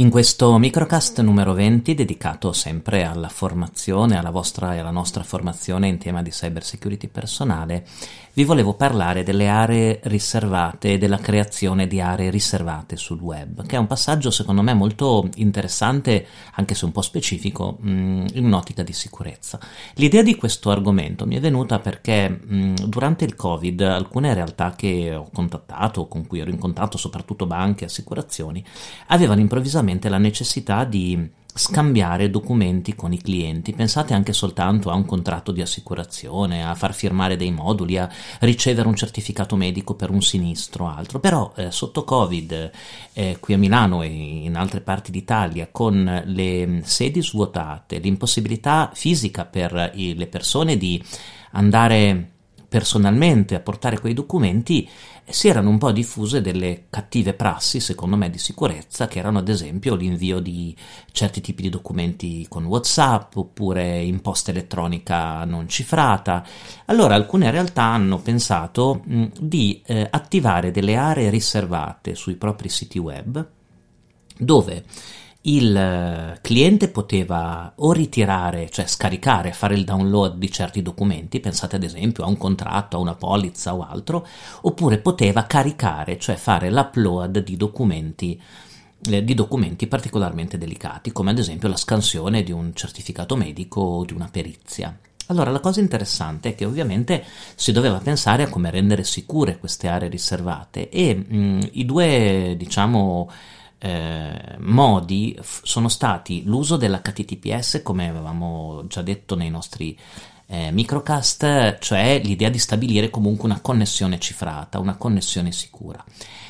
In questo microcast numero 20, dedicato sempre alla formazione, alla vostra e alla nostra formazione in tema di cyber security personale, vi volevo parlare delle aree riservate e della creazione di aree riservate sul web, che è un passaggio secondo me molto interessante, anche se un po' specifico, mm, in un'ottica di sicurezza. L'idea di questo argomento mi è venuta perché mm, durante il Covid alcune realtà che ho contattato, con cui ero in contatto, soprattutto banche e assicurazioni, avevano improvvisamente la necessità di scambiare documenti con i clienti. Pensate anche soltanto a un contratto di assicurazione, a far firmare dei moduli, a ricevere un certificato medico per un sinistro, altro. Però eh, sotto Covid, eh, qui a Milano e in altre parti d'Italia, con le sedi svuotate, l'impossibilità fisica per i, le persone di andare personalmente a portare quei documenti, si erano un po' diffuse delle cattive prassi, secondo me, di sicurezza, che erano ad esempio l'invio di certi tipi di documenti con WhatsApp oppure in posta elettronica non cifrata. Allora alcune realtà hanno pensato mh, di eh, attivare delle aree riservate sui propri siti web dove il eh, cliente poteva o ritirare, cioè scaricare, fare il download di certi documenti, pensate ad esempio a un contratto, a una polizza o altro, oppure poteva caricare, cioè fare l'upload di documenti eh, di documenti particolarmente delicati, come ad esempio la scansione di un certificato medico o di una perizia. Allora, la cosa interessante è che ovviamente si doveva pensare a come rendere sicure queste aree riservate e mh, i due, diciamo, eh, modi f- sono stati l'uso dell'HTTPS, come avevamo già detto nei nostri eh, microcast, cioè l'idea di stabilire comunque una connessione cifrata, una connessione sicura,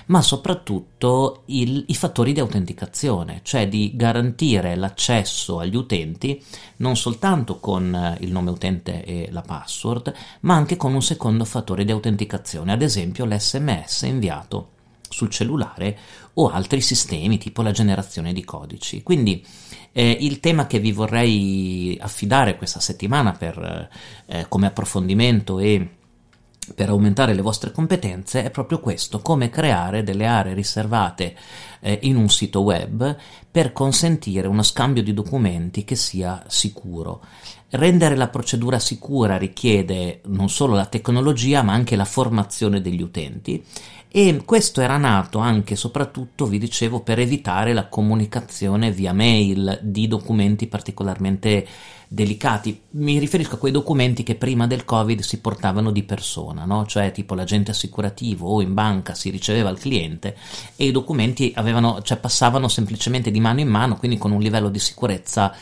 ma soprattutto il, i fattori di autenticazione, cioè di garantire l'accesso agli utenti non soltanto con eh, il nome utente e la password, ma anche con un secondo fattore di autenticazione, ad esempio l'SMS inviato sul cellulare o altri sistemi tipo la generazione di codici. Quindi eh, il tema che vi vorrei affidare questa settimana per, eh, come approfondimento e per aumentare le vostre competenze è proprio questo, come creare delle aree riservate eh, in un sito web per consentire uno scambio di documenti che sia sicuro. Rendere la procedura sicura richiede non solo la tecnologia ma anche la formazione degli utenti e questo era nato anche e soprattutto, vi dicevo, per evitare la comunicazione via mail di documenti particolarmente delicati. Mi riferisco a quei documenti che prima del Covid si portavano di persona, no? cioè tipo l'agente assicurativo o in banca si riceveva il cliente e i documenti avevano, cioè, passavano semplicemente di mano in mano, quindi con un livello di sicurezza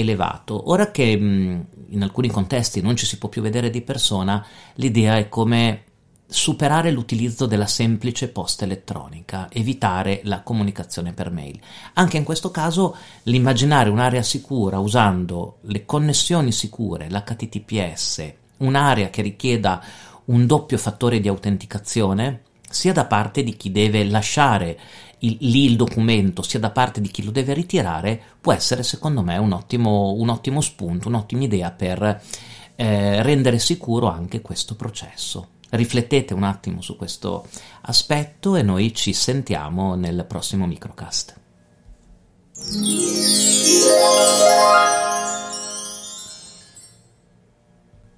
elevato. Ora che mh, in alcuni contesti non ci si può più vedere di persona, l'idea è come superare l'utilizzo della semplice posta elettronica, evitare la comunicazione per mail. Anche in questo caso l'immaginare un'area sicura usando le connessioni sicure, l'HTTPS, un'area che richieda un doppio fattore di autenticazione, sia da parte di chi deve lasciare il, lì il documento, sia da parte di chi lo deve ritirare, può essere secondo me un ottimo, un ottimo spunto, un'ottima idea per eh, rendere sicuro anche questo processo. Riflettete un attimo su questo aspetto e noi ci sentiamo nel prossimo microcast.